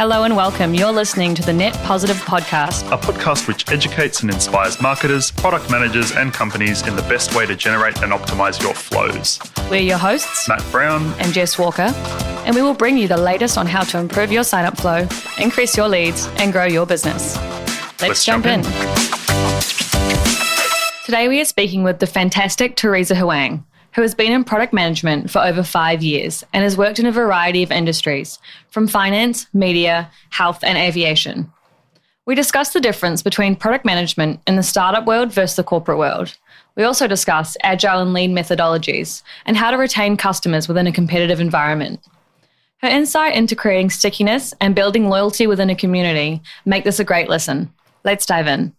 Hello and welcome. You're listening to the Net Positive Podcast, a podcast which educates and inspires marketers, product managers, and companies in the best way to generate and optimize your flows. We're your hosts, Matt Brown and Jess Walker, and we will bring you the latest on how to improve your sign up flow, increase your leads, and grow your business. Let's, Let's jump, jump, in. in. Today we are speaking with the fantastic Teresa Huang who has been in product management for over five years and has worked in a variety of industries, from finance, media, health, and aviation. We discuss the difference between product management in the startup world versus the corporate world. We also discuss agile and lean methodologies and how to retain customers within a competitive environment. Her insight into creating stickiness and building loyalty within a community make this a great listen. Let's dive in.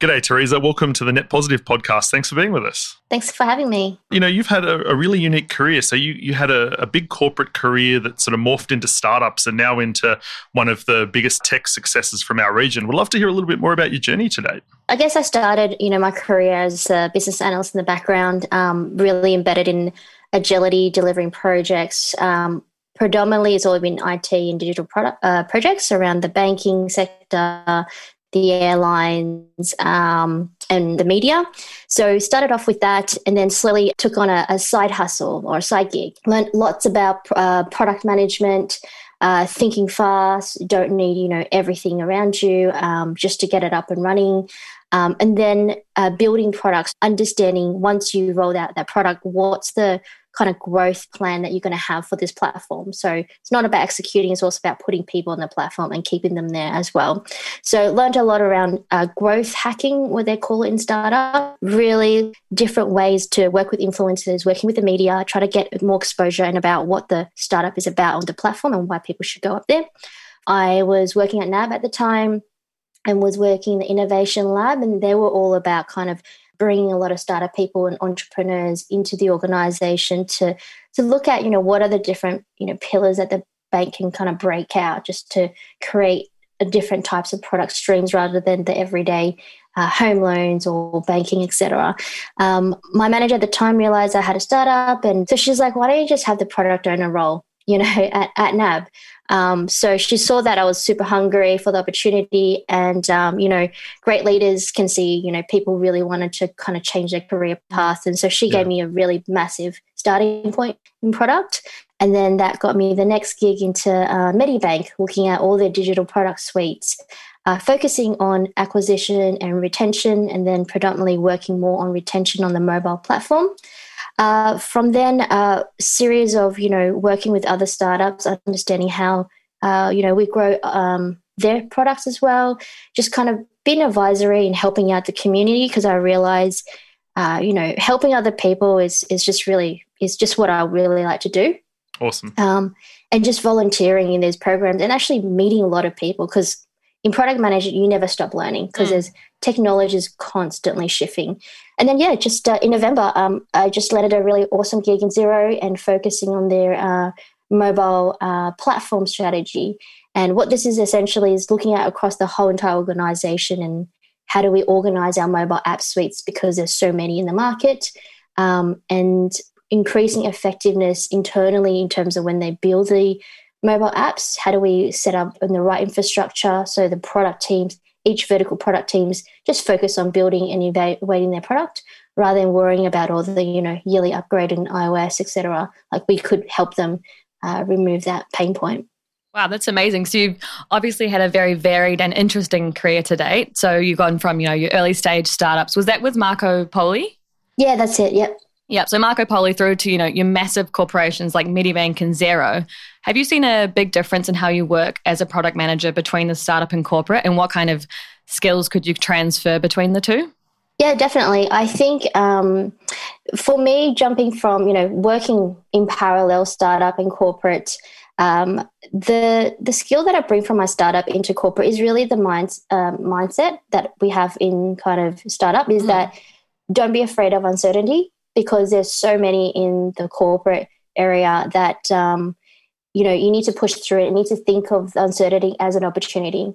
G'day, Teresa. Welcome to the Net Positive podcast. Thanks for being with us. Thanks for having me. You know, you've had a, a really unique career. So you you had a, a, big corporate career that sort of morphed into startups and now into one of the biggest tech successes from our region. We'd love to hear a little bit more about your journey today. I guess I started, you know, my career as a business analyst in the background, um, really embedded in agility, delivering projects. Um, predominantly, it's all been IT and digital product uh, projects around the banking sector, the airlines um, and the media. So started off with that and then slowly took on a, a side hustle or a side gig. Learned lots about uh, product management, uh, thinking fast, don't need, you know, everything around you um, just to get it up and running. Um, and then uh, building products, understanding once you rolled out that product, what's the kind of growth plan that you're going to have for this platform. So it's not about executing, it's also about putting people on the platform and keeping them there as well. So learned a lot around uh, growth hacking, what they call it in startup, really different ways to work with influencers, working with the media, try to get more exposure and about what the startup is about on the platform and why people should go up there. I was working at NAB at the time and was working in the innovation lab and they were all about kind of bringing a lot of startup people and entrepreneurs into the organization to to look at you know what are the different you know pillars that the bank can kind of break out just to create different types of product streams rather than the everyday uh, home loans or banking, etc. Um, my manager at the time realized I had a startup, and so she's like, "Why don't you just have the product owner role?" You know, at, at NAB. Um, so she saw that I was super hungry for the opportunity, and um, you know, great leaders can see you know people really wanted to kind of change their career path, and so she yeah. gave me a really massive starting point in product. And then that got me the next gig into uh, Medibank, looking at all their digital product suites, uh, focusing on acquisition and retention, and then predominantly working more on retention on the mobile platform. Uh, from then, a uh, series of you know working with other startups, understanding how uh, you know we grow um, their products as well. Just kind of being advisory and helping out the community because I realize, uh, you know, helping other people is is just really is just what I really like to do. Awesome. Um, and just volunteering in these programs and actually meeting a lot of people because in product management you never stop learning because mm. there's technology is constantly shifting and then yeah just uh, in november um, i just landed a really awesome gig in Xero and focusing on their uh, mobile uh, platform strategy and what this is essentially is looking at across the whole entire organization and how do we organize our mobile app suites because there's so many in the market um, and increasing effectiveness internally in terms of when they build the mobile apps how do we set up in the right infrastructure so the product teams each vertical product teams just focus on building and evaluating their product rather than worrying about all the you know yearly upgrade in ios etc like we could help them uh, remove that pain point Wow, that's amazing. So you've obviously had a very varied and interesting career to date. So you've gone from, you know, your early stage startups. Was that with Marco Polo? Yeah, that's it. Yep. Yep. So Marco Polo through to, you know, your massive corporations like Medibank and Xero. Have you seen a big difference in how you work as a product manager between the startup and corporate? And what kind of skills could you transfer between the two? Yeah, definitely. I think um, for me, jumping from, you know, working in parallel startup and corporate, um, the the skill that I bring from my startup into corporate is really the mind, um, mindset that we have in kind of startup is mm. that don't be afraid of uncertainty because there's so many in the corporate area that um, you know you need to push through it you need to think of uncertainty as an opportunity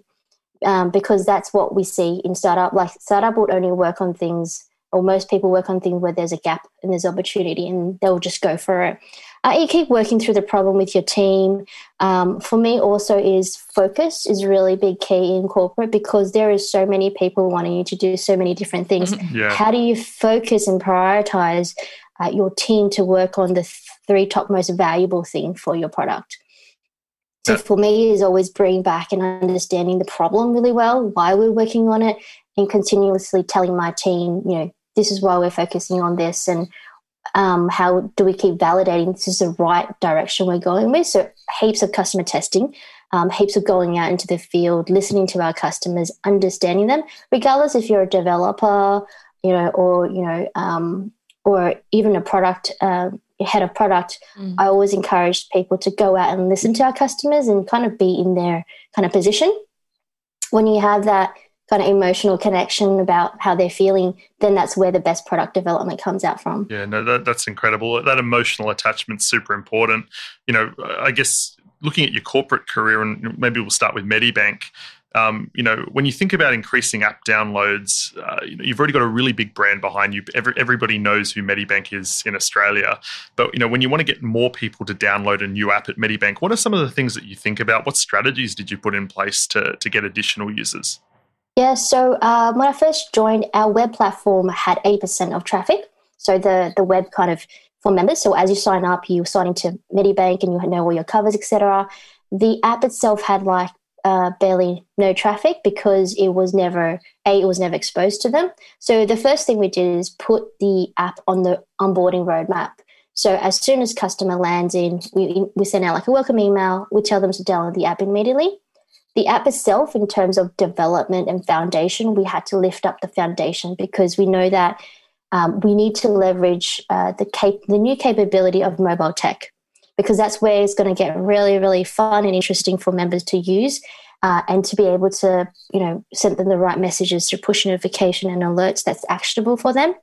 um, because that's what we see in startup. Like startup would only work on things or most people work on things where there's a gap and there's opportunity and they'll just go for it uh, you keep working through the problem with your team. Um, for me, also is focus is really big key in corporate because there is so many people wanting you to do so many different things. Mm-hmm. Yeah. How do you focus and prioritize uh, your team to work on the three top most valuable thing for your product? So yeah. for me, is always bring back and understanding the problem really well, why we're working on it, and continuously telling my team, you know, this is why we're focusing on this, and um, how do we keep validating this is the right direction we're going with? So heaps of customer testing, um, heaps of going out into the field, listening to our customers, understanding them, regardless if you're a developer, you know, or you know, um, or even a product uh, head of product. Mm. I always encourage people to go out and listen to our customers and kind of be in their kind of position. When you have that kind of emotional connection about how they're feeling, then that's where the best product development comes out from. Yeah, no, that, that's incredible. That emotional attachment's super important. You know, I guess looking at your corporate career, and maybe we'll start with Medibank. Um, you know, when you think about increasing app downloads, uh, you know, you've already got a really big brand behind you. Every, everybody knows who Medibank is in Australia. But you know, when you want to get more people to download a new app at Medibank, what are some of the things that you think about? What strategies did you put in place to to get additional users? Yeah, so um, when I first joined, our web platform had 80% of traffic. So the, the web kind of for members. So as you sign up, you sign into Medibank and you know all your covers, etc. The app itself had like uh, barely no traffic because it was never a it was never exposed to them. So the first thing we did is put the app on the onboarding roadmap. So as soon as customer lands in, we we send out like a welcome email. We tell them to download the app immediately the app itself, in terms of development and foundation, we had to lift up the foundation because we know that um, we need to leverage uh, the cap- the new capability of mobile tech because that's where it's going to get really really fun and interesting for members to use uh, and to be able to you know send them the right messages through push notification and alerts that's actionable for them.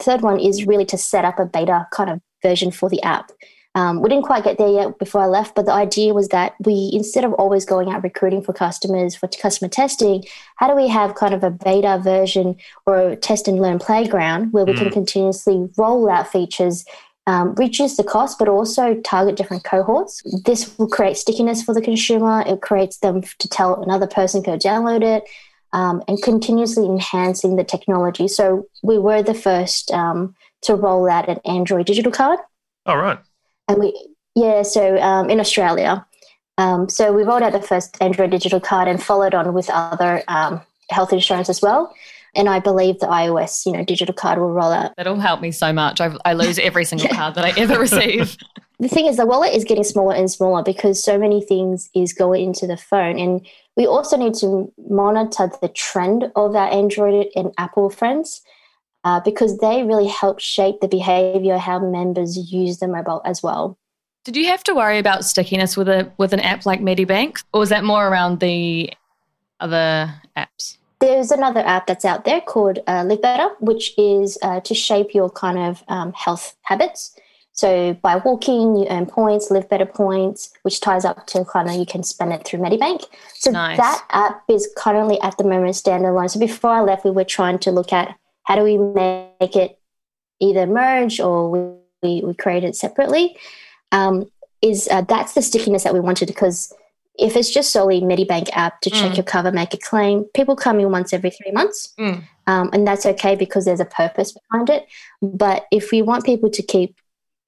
Third one is really to set up a beta kind of version for the app. Um, we didn't quite get there yet before I left, but the idea was that we, instead of always going out recruiting for customers for customer testing, how do we have kind of a beta version or a test and learn playground where we mm. can continuously roll out features, um, reduce the cost, but also target different cohorts? This will create stickiness for the consumer. It creates them to tell another person go download it. Um, and continuously enhancing the technology. So we were the first um, to roll out an Android digital card. All right and we yeah so um, in australia um, so we rolled out the first android digital card and followed on with other um, health insurance as well. And i believe the ios you know digital card will roll out. That'll help me so much. I, I lose every single card that i ever receive. The thing is the wallet is getting smaller and smaller because so many things is going into the phone. And we also need to monitor the trend of our android and apple friends uh, because they really help shape the behavior how members use the mobile as well. Did you have to worry about stickiness with a with an app like Medibank, or was that more around the other apps? There's another app that's out there called uh, Live Better, which is uh, to shape your kind of um, health habits. So by walking, you earn points, live better points, which ties up to kind of you can spend it through Medibank. So nice. that app is currently at the moment standalone. So before I left, we were trying to look at how do we make it either merge or we, we create it separately? Um, is uh, that's the stickiness that we wanted because if it's just solely Medibank app to check mm. your cover, make a claim, people come in once every three months. Mm. Um, and that's okay because there's a purpose behind it. But if we want people to keep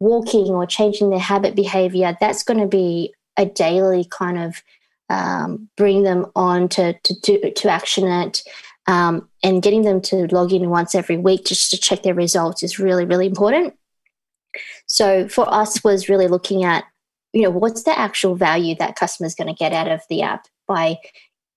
walking or changing their habit behavior, that's going to be a daily kind of um, bring them on to, to, to, to action it um, and getting them to log in once every week just to check their results is really really important. So for us was really looking at you know what's the actual value that customer's going to get out of the app by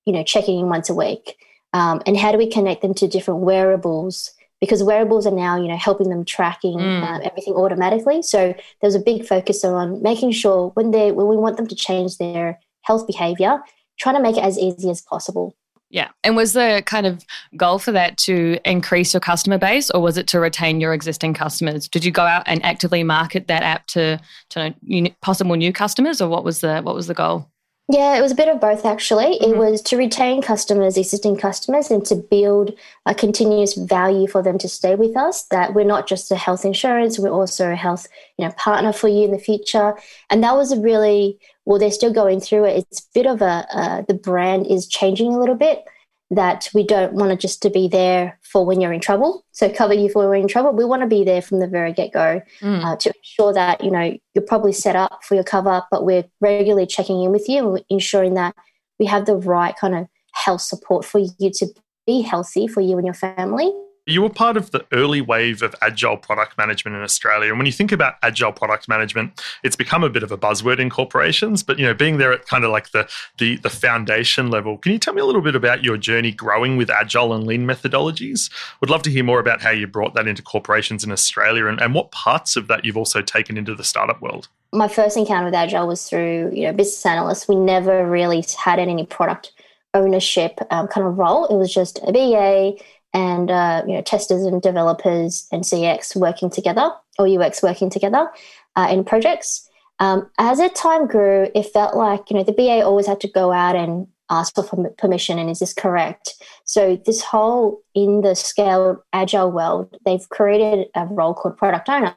you know checking in once a week? Um, and how do we connect them to different wearables? Because wearables are now you know helping them tracking mm. uh, everything automatically. So there's a big focus on making sure when they when we want them to change their health behavior trying to make it as easy as possible yeah. And was the kind of goal for that to increase your customer base or was it to retain your existing customers? Did you go out and actively market that app to to possible new customers or what was the what was the goal? Yeah, it was a bit of both actually. Mm-hmm. It was to retain customers, existing customers, and to build a continuous value for them to stay with us. That we're not just a health insurance, we're also a health you know partner for you in the future. And that was a really well, they're still going through it. It's a bit of a uh, the brand is changing a little bit that we don't want to just to be there for when you're in trouble. So cover you for when you're in trouble. We want to be there from the very get go mm. uh, to ensure that you know you're probably set up for your cover, but we're regularly checking in with you and ensuring that we have the right kind of health support for you to be healthy for you and your family. You were part of the early wave of agile product management in Australia. And when you think about agile product management, it's become a bit of a buzzword in corporations. But you know, being there at kind of like the the, the foundation level, can you tell me a little bit about your journey growing with agile and lean methodologies? Would love to hear more about how you brought that into corporations in Australia and, and what parts of that you've also taken into the startup world. My first encounter with agile was through you know business analysts. We never really had any product ownership um, kind of role. It was just a BA and uh, you know testers and developers and CX working together or UX working together uh, in projects. Um, as the time grew, it felt like you know the BA always had to go out and ask for permission and is this correct? So this whole in the scaled agile world, they've created a role called product owner.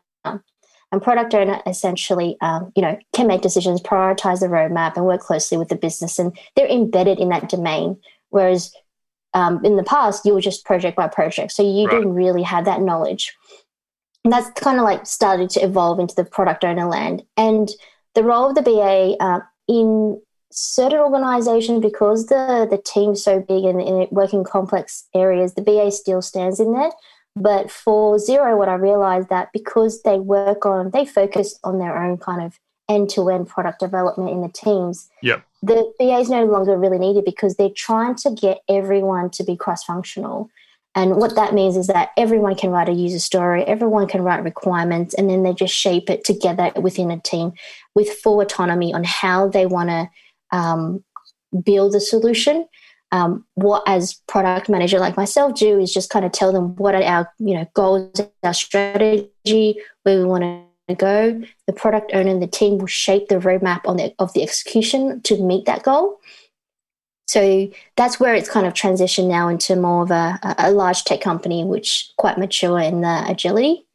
And product owner essentially, um, you know, can make decisions, prioritize the roadmap, and work closely with the business, and they're embedded in that domain. Whereas um, in the past, you were just project by project. So you right. didn't really have that knowledge. And that's kind of like started to evolve into the product owner land. And the role of the BA uh, in certain organizations, because the, the team's so big and, and working complex areas, the BA still stands in there. But for Xero, what I realized that because they work on, they focus on their own kind of end to end product development in the teams. Yep the BA is no longer really needed because they're trying to get everyone to be cross functional. And what that means is that everyone can write a user story, everyone can write requirements, and then they just shape it together within a team with full autonomy on how they want to um, build a solution. Um, what as product manager like myself do is just kind of tell them what are our you know goals, our strategy, where we want to go, the product owner and the team will shape the roadmap on the, of the execution to meet that goal. So that's where it's kind of transitioned now into more of a, a large tech company, which quite mature in the agility.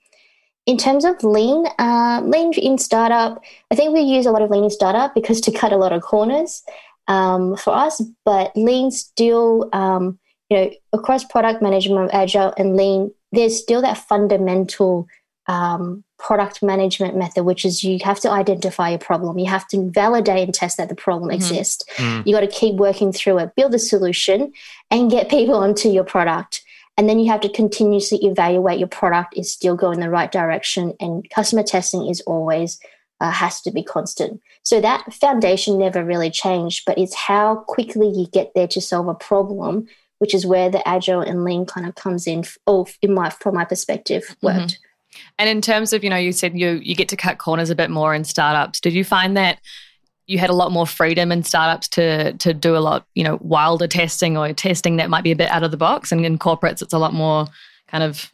In terms of lean, uh, lean in startup, I think we use a lot of lean in startup because to cut a lot of corners um, for us. But lean still, um, you know, across product management, agile and lean, there's still that fundamental um, product management method, which is you have to identify a problem. You have to validate and test that the problem mm-hmm. exists. Mm. You got to keep working through it, build a solution, and get people onto your product. And then you have to continuously evaluate your product is still going the right direction. And customer testing is always uh, has to be constant. So that foundation never really changed, but it's how quickly you get there to solve a problem, which is where the agile and lean kind of comes in. Or in my from my perspective, worked. Mm-hmm. And in terms of, you know, you said you you get to cut corners a bit more in startups. Did you find that you had a lot more freedom in startups to to do a lot, you know, wilder testing or testing that might be a bit out of the box? And in corporates, it's a lot more kind of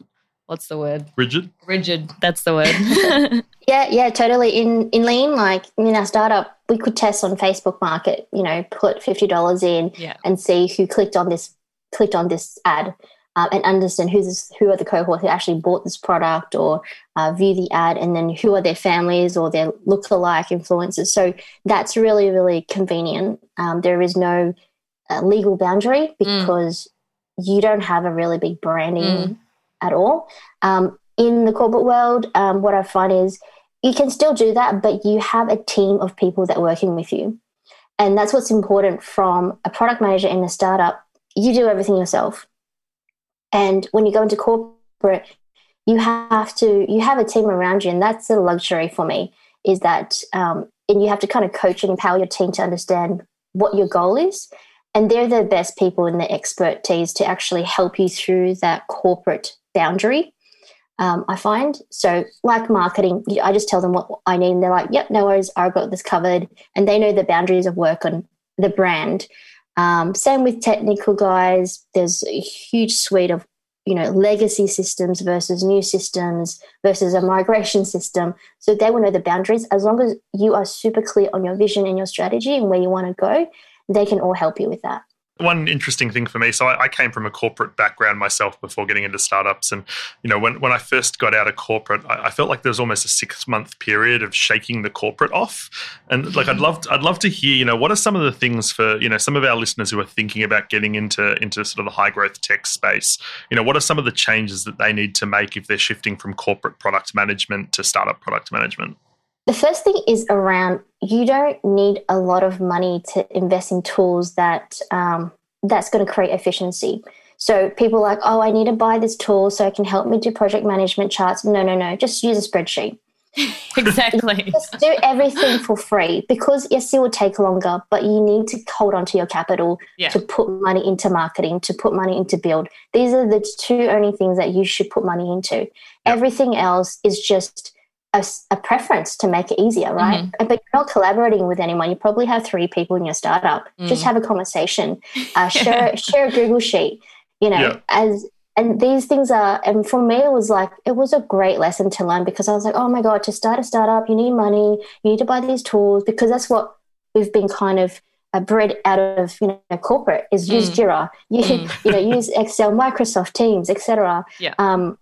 what's the word? Rigid. Rigid. That's the word. yeah, yeah, totally. In in lean, like in our startup, we could test on Facebook Market. You know, put fifty dollars in yeah. and see who clicked on this clicked on this ad uh, and understand who's who are the cohort who actually bought this product or uh, view the ad, and then who are their families or their look-alike influencers. So that's really really convenient. Um, there is no uh, legal boundary mm. because mm. you don't have a really big branding mm. at all. Um, in the corporate world, um, what I find is you can still do that, but you have a team of people that are working with you. And that's what's important from a product manager in a startup. You do everything yourself. And when you go into corporate, you have to you have a team around you, and that's a luxury for me. Is that um, and you have to kind of coach and empower your team to understand what your goal is, and they're the best people in the expertise to actually help you through that corporate boundary. Um, I find so like marketing, I just tell them what I need, and they're like, "Yep, no worries, I've got this covered," and they know the boundaries of work on the brand. Um, same with technical guys. There's a huge suite of you know legacy systems versus new systems versus a migration system. So they will know the boundaries. As long as you are super clear on your vision and your strategy and where you want to go they can all help you with that one interesting thing for me so I, I, came from a corporate background myself before getting into startups and you know when, when i first got out of corporate I, I, felt like there was almost a six month period of shaking the corporate off and like i'd hmm. love to, i'd love to hear you know what are some of the things for you know some of our listeners who are thinking about getting into into sort of the high growth tech space you know what are some of the changes that they need to make if they're shifting from corporate product management to startup product management the first thing is around you don't need a lot of money to invest in tools that um, that's going to create efficiency. So people are like, oh, I need to buy this tool so it can help me do project management charts. No, no, no. Just use a spreadsheet. exactly. Just do everything for free because yes, it will take longer, but you need to hold on to your capital yeah. to put money into marketing, to put money into build. These are the two only things that you should put money into. Yep. Everything else is just a, a, preference to make it easier, right? Mm-hmm. But you're not collaborating with anyone. You probably have three people in your startup. Mm. Just have a conversation. Uh, share share a Google sheet. You know, yeah. as and these things are. And for me, it was like it was a great lesson to learn because I was like, oh my god, to start a startup, you need money. You need to buy these tools because that's what we've been kind of uh, bred out of you know corporate is use mm. Jira, you, mm. you know use Excel, Microsoft Teams, etc. Yeah. Um,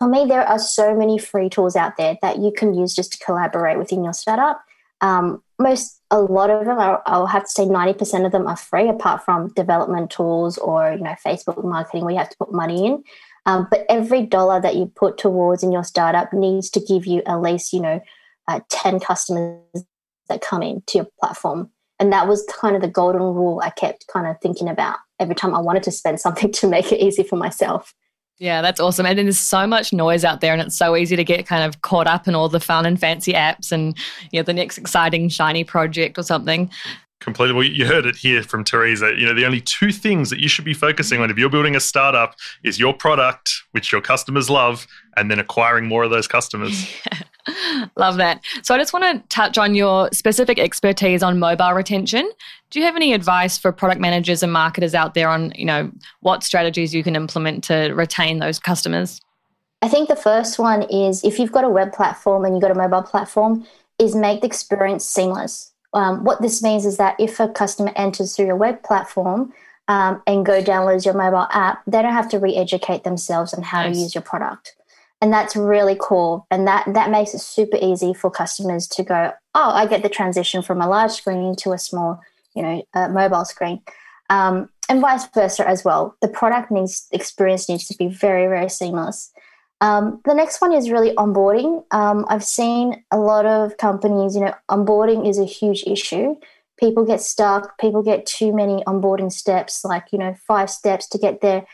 for me, there are so many free tools out there that you can use just to collaborate within your startup. Um, most, a lot of them, are, I'll have to say 90% of them are free, apart from development tools or, you know, Facebook marketing where you have to put money in. Um, but every dollar that you put towards in your startup needs to give you at least, you know, uh, 10 customers that come in to your platform. And that was kind of the golden rule I kept kind of thinking about every time I wanted to spend something to make it easy for myself. Yeah, that's awesome. And then there's so much noise out there, and it's so easy to get kind of caught up in all the fun and fancy apps and you know, the next exciting shiny project or something. Completely. Well, you heard it here from Teresa. You know, the only two things that you should be focusing on if you're building a startup is your product, which your customers love, and then acquiring more of those customers. Love that. So I just want to touch on your specific expertise on mobile retention. Do you have any advice for product managers and marketers out there on, you know, what strategies you can implement to retain those customers? I think the first one is if you've got a web platform and you've got a mobile platform, is make the experience seamless. Um, what this means is that if a customer enters through your web platform um, and go downloads your mobile app, they don't have to re-educate themselves on how nice. to use your product and that's really cool. And that that makes it super easy for customers to go oh i get the transition from a large screen to a small you know mobile screen. Um, and vice versa as well. The product needs experience needs to be very very seamless. Um, the next one is really onboarding. Um, i've seen a lot of companies you know onboarding is a huge issue. People get stuck. People get too many onboarding steps like you know five steps to get there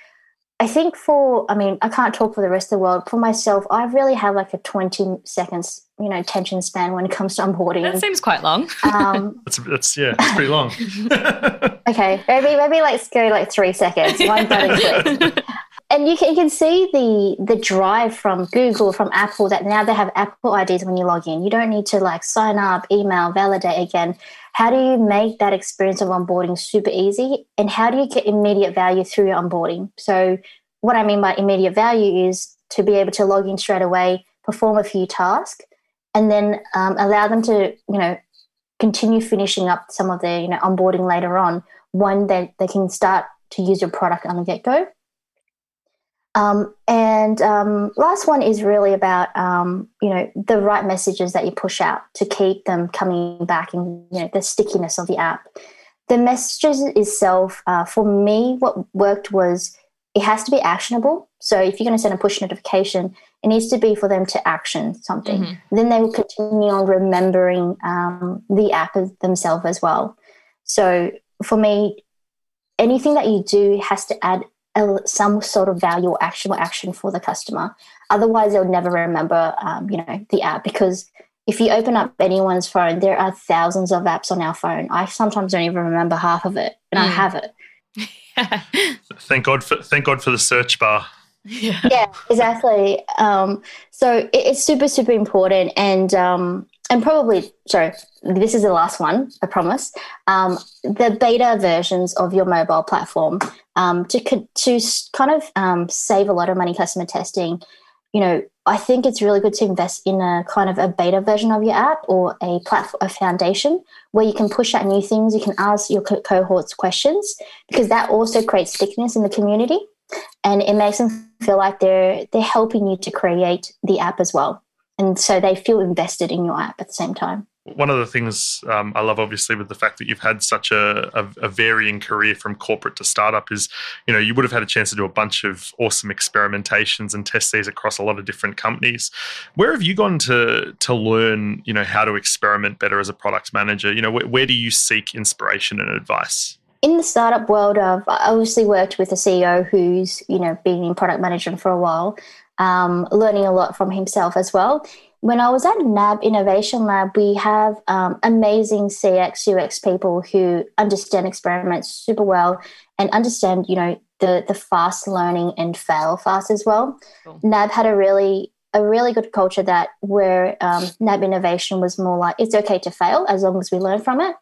I think for, I mean, I can't talk for the rest of the world. For myself, I really have like a 20 seconds, you know, attention span when it comes to onboarding. That seems quite long. Um, that's, that's, yeah, it's pretty long. okay, maybe, maybe let's go like three seconds. One button And you can, you can see the the drive from Google, from Apple, that now they have Apple IDs when you log in. You don't need to like sign up, email, validate again. How do you make that experience of onboarding super easy? And how do you get immediate value through your onboarding? So, what I mean by immediate value is to be able to log in straight away, perform a few tasks, and then um, allow them to, you know, continue finishing up some of their, you know, onboarding later on when they, they can start to use your product on the get go. Um, and um, last one is really about um, you know the right messages that you push out to keep them coming back and you know the stickiness of the app. The messages itself, uh, for me, what worked was it has to be actionable. So if you're going to send a push notification, it needs to be for them to action something. Mm-hmm. Then they will continue on remembering um, the app themselves as well. So for me, anything that you do has to add some sort of value or actual action for the customer. Otherwise, they'll never remember, um, you know, the app because if you open up anyone's phone, there are thousands of apps on our phone. I sometimes don't even remember half of it, and mm. I have it. thank God for thank God for the search bar. Yeah, yeah exactly. Um, so it, it's super super important, and um, and probably sorry this is the last one i promise. Um, the beta versions of your mobile platform um, to, to kind of um, save a lot of money customer testing you know i think it's really good to invest in a kind of a beta version of your app or a platform a foundation where you can push out new things you can ask your co- cohorts questions because that also creates stickiness in the community. And it makes them feel like they're they're helping you to create the app as well and so they feel invested in your app at the same time one of the things um, I love, obviously, with the fact that you've had such a, a, a, varying career from corporate to startup, is you know you would have had a chance to do a bunch of awesome experimentations and test these across a lot of different companies. Where have you gone to to learn, you know, how to experiment better as a product manager? You know, where, where do you seek inspiration and advice? in the startup world, I've obviously worked with a CEO who's you know been in product management for a while, um, learning a lot from himself as well. When I was at NAB Innovation Lab, we have um, amazing CX UX people who understand experiments super well and understand you know the the fast learning and fail fast as well. Cool. NAB had a really a really good culture that where um, NAB innovation was more like it's okay to fail as long as we learn from it.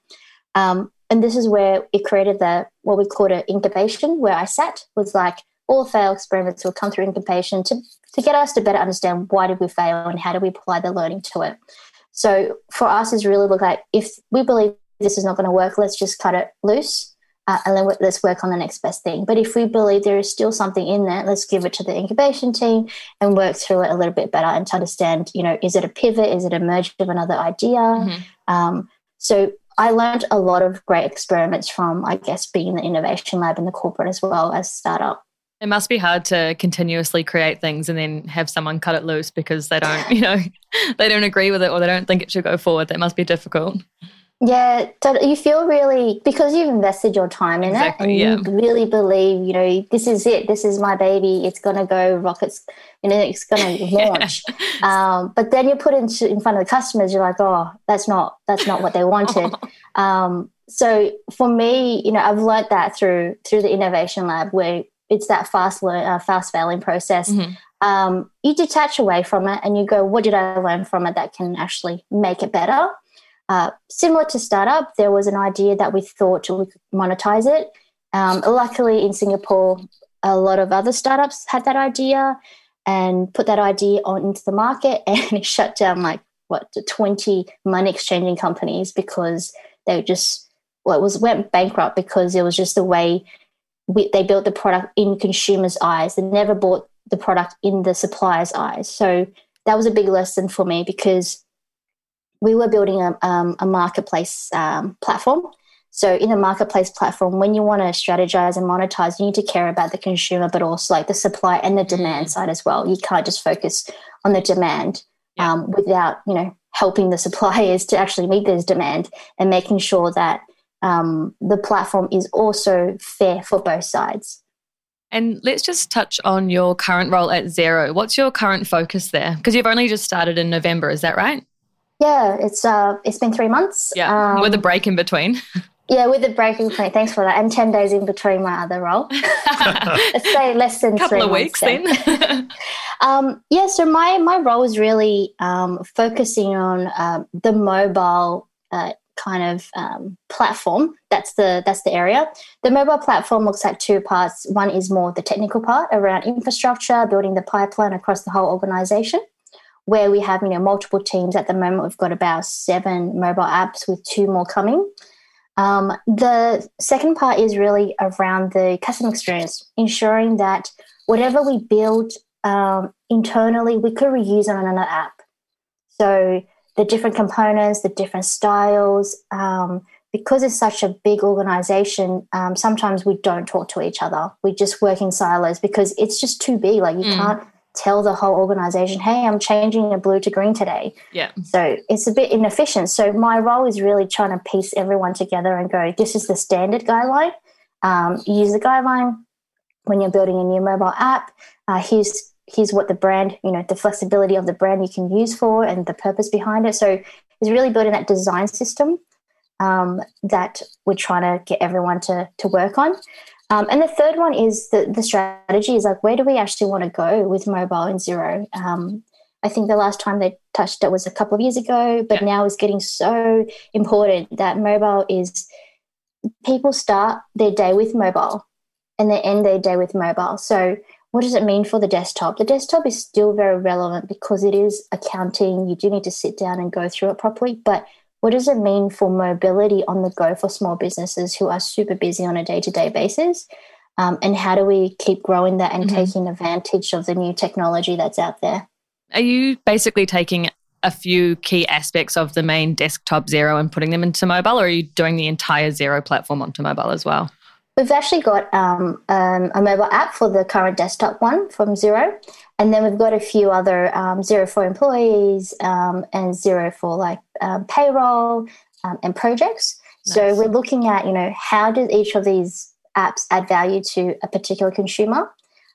Um, and this is where it created the what we called an incubation, where I sat was like all failed experiments will come through incubation to to get us to better understand why did we fail and how do we apply the learning to it. So for us, is really look like if we believe this is not going to work, let's just cut it loose. Uh, and then let's work on the next best thing. But if we believe there is still something in there, let's give it to the incubation team and work through it a little bit better and to understand, you know, is it a pivot? Is it a merge of another idea? Mm-hmm. Um, so I learned a lot of great experiments from, I guess, being in the innovation lab in the corporate as well as startup. It must be hard to continuously create things and then have someone cut it loose because they don't, you know, they don't agree with it or they don't think it should go forward. That must be difficult. Yeah, you feel really because you've invested your time in exactly, it, and yeah. you really believe, you know, this is it. This is my baby. It's gonna go rockets, you know, it's gonna launch. um, but then you put into in front of the customers, you're like, oh, that's not that's not what they wanted. um, so for me, you know, I've learned that through through the innovation lab where it's that fast learn, uh, fast failing process. Mm-hmm. Um, you detach away from it and you go, what did I learn from it that can actually make it better? Uh, similar to startup, there was an idea that we thought we could monetize it. Um, luckily, in Singapore, a lot of other startups had that idea and put that idea on into the market, and it shut down like what twenty money exchanging companies because they just well, it was went bankrupt because it was just the way we, they built the product in consumers' eyes. They never bought the product in the supplier's eyes. So that was a big lesson for me because we were building a, um, a marketplace um, platform. So in a marketplace platform, when you want to strategize and monetize, you need to care about the consumer, but also like the supply and the demand side as well. You can't just focus on the demand yeah. um, without you know helping the suppliers to actually meet this demand and making sure that um, the platform is also fair for both sides. And let's just touch on your current role at Xero. What's your current focus there? Because you've only just started in November, is that right? Yeah, it's uh, it's been three months. Yeah, um, with a break in between. Yeah, with a break in between. Thanks for that, and ten days in between my other role. Let's say less than couple of weeks then. then. um, yeah, so my my role is really um, focusing on uh, the mobile. Uh, kind of um, platform that's the that's the area the mobile platform looks at two parts one is more the technical part around infrastructure building the pipeline across the whole organization where we have you know multiple teams at the moment. We've got about seven mobile apps with two more coming. Um, the second part is really around the customer experience, ensuring that whatever we build um, internally, we could reuse on another app. So the different components, the different styles, um, because it's such a big organization, um, sometimes we don't talk to each other. We just work in silos because it's just too big. Like you mm. can't tell the whole organization, hey, I'm changing a blue to green today. Yeah. So it's a bit inefficient. So my role is really trying to piece everyone together and go, this is the standard guideline. Um, use the guideline when you're building a new mobile app. Uh, here's here's what the brand, you know, the flexibility of the brand you can use for and the purpose behind it. So it's really building that design system um, that we're trying to get everyone to to work on. Um, and the third one is the, the strategy is like, where do we actually want to go with mobile and Xero? Um, I think the last time they touched it was a couple of years ago, but yeah. now it's getting so important that mobile is people start their day with mobile and they end their day with mobile. So what does it mean for the desktop? The desktop is still very relevant because it is accounting. You do need to sit down and go through it properly. But what does it mean for mobility on the go for small businesses who are super busy on a day to day basis? Um, and how do we keep growing that and mm-hmm. taking advantage of the new technology that's out there? Are you basically taking a few key aspects of the main desktop Xero and putting them into mobile, or are you doing the entire Xero platform onto mobile as well? We've actually got um, um, a mobile app for the current desktop one from Xero, and then we've got a few other um, Xero for employees um, and Xero for like um, payroll um, and projects. Nice. So we're looking at you know how does each of these apps add value to a particular consumer,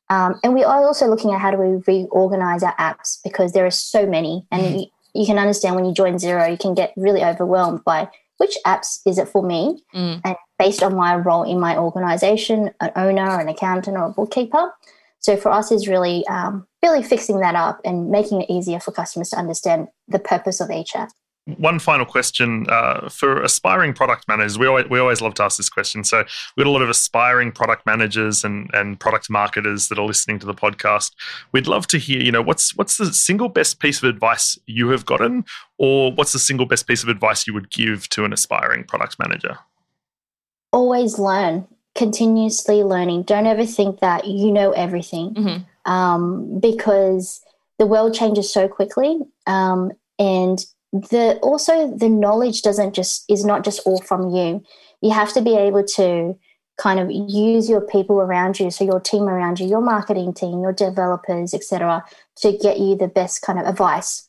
and we are also looking at how do we reorganize our apps because there are so many, and mm. you, you can understand when you join Xero, you can get really overwhelmed by which apps is it for me? Mm. And based on my role in my organization, an owner, an accountant, or a bookkeeper. So for us is really um, really fixing that up and making it easier for customers to understand the purpose of each app. One final question uh, for aspiring product managers. We always, we always love to ask this question. So we've got a lot of aspiring product managers and, and product marketers that are listening to the podcast. We'd love to hear, you know, what's what's the single best piece of advice you have gotten, or what's the single best piece of advice you would give to an aspiring product manager? Always learn, continuously learning. Don't ever think that you know everything, mm-hmm. um, because the world changes so quickly, um, and the also the knowledge doesn't just is not just all from you. You have to be able to kind of use your people around you. So your team around you your marketing team your developers etc to get you the best kind of advice.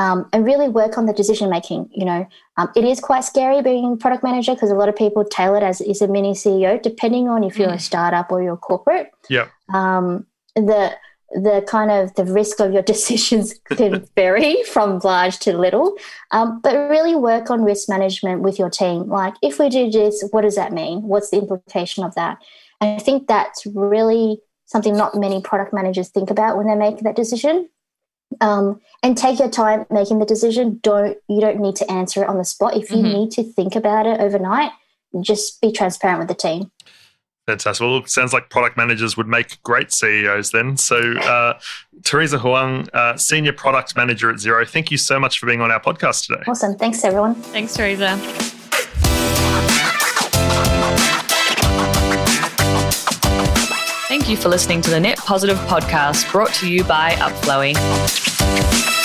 Um, and really work on the decision making you know. Um, it is quite scary being product manager because a lot of people tail it as is a mini ceo depending on if you're mm. a startup or you're corporate. Yeah. Um, the the kind of the risk of your decisions can vary from large to little um, but really work on risk management with your team. Like if we do this what does that mean? What's the implication of that? And i think that's really something not many product managers think about when they make that decision. Um, and take your time making the decision. Don't you don't need to answer it on the spot. If you mm-hmm. need to think about it overnight just be transparent with the team Fantastic. Well, it sounds like product managers would make great CEOs then. So, uh, Teresa Huang, uh, Senior Product Manager at Xero, thank you so much for being on our podcast today. Awesome. Thanks, everyone. Thanks, Teresa. Thank you for listening to the Net Positive podcast brought to you by Upflowy.